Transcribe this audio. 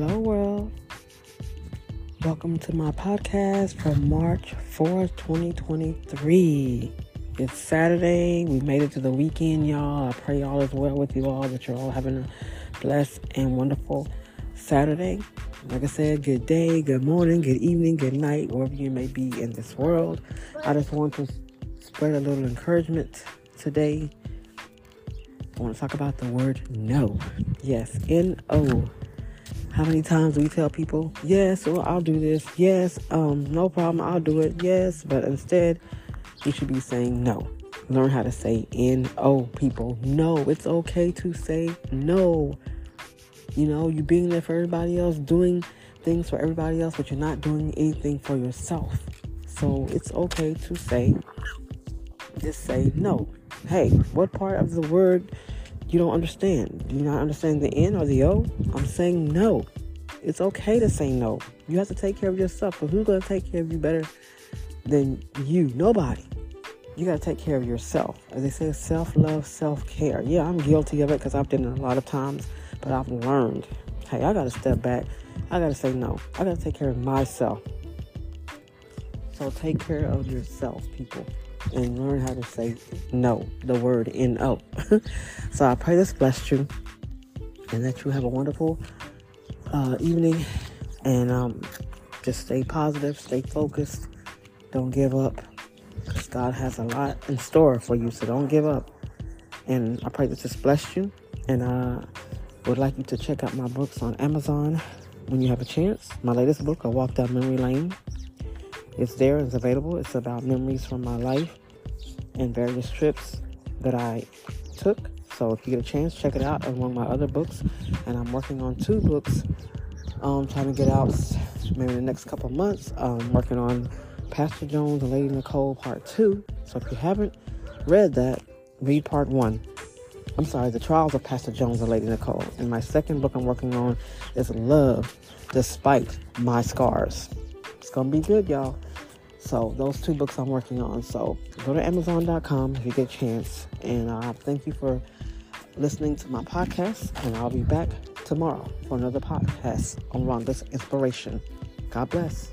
Hello, world. Welcome to my podcast for March 4th, 2023. It's Saturday. We made it to the weekend, y'all. I pray all is well with you all, that you're all having a blessed and wonderful Saturday. Like I said, good day, good morning, good evening, good night, wherever you may be in this world. I just want to spread a little encouragement today. I want to talk about the word no. Yes, N O. How many times we tell people, yes, well, I'll do this. Yes, um, no problem, I'll do it. Yes, but instead, you should be saying no. Learn how to say N O, people. No, it's okay to say no. You know, you being there for everybody else, doing things for everybody else, but you're not doing anything for yourself. So it's okay to say, just say no. Hey, what part of the word you don't understand? Do you not understand the N or the O? I'm saying no. It's okay to say no. You have to take care of yourself, but who's going to take care of you better than you? Nobody. You got to take care of yourself. As they say, self love, self care. Yeah, I'm guilty of it because I've done it a lot of times, but I've learned hey, I got to step back. I got to say no. I got to take care of myself. So take care of yourself, people and learn how to say no, the word N-O. so I pray this bless you and that you have a wonderful uh, evening and um, just stay positive, stay focused, don't give up because God has a lot in store for you, so don't give up. And I pray this bless you and I would like you to check out my books on Amazon when you have a chance. My latest book, A Walk Down Memory Lane, it's there, it's available. It's about memories from my life and various trips that I took. So if you get a chance, check it out among my other books. And I'm working on two books, um, trying to get out maybe in the next couple months. I'm working on Pastor Jones and Lady Nicole Part 2. So if you haven't read that, read Part 1. I'm sorry, The Trials of Pastor Jones and Lady Nicole. And my second book I'm working on is Love Despite My Scars. It's going to be good, y'all. So those two books I'm working on. So go to Amazon.com if you get a chance. And uh, thank you for listening to my podcast. And I'll be back tomorrow for another podcast on Rhonda's Inspiration. God bless.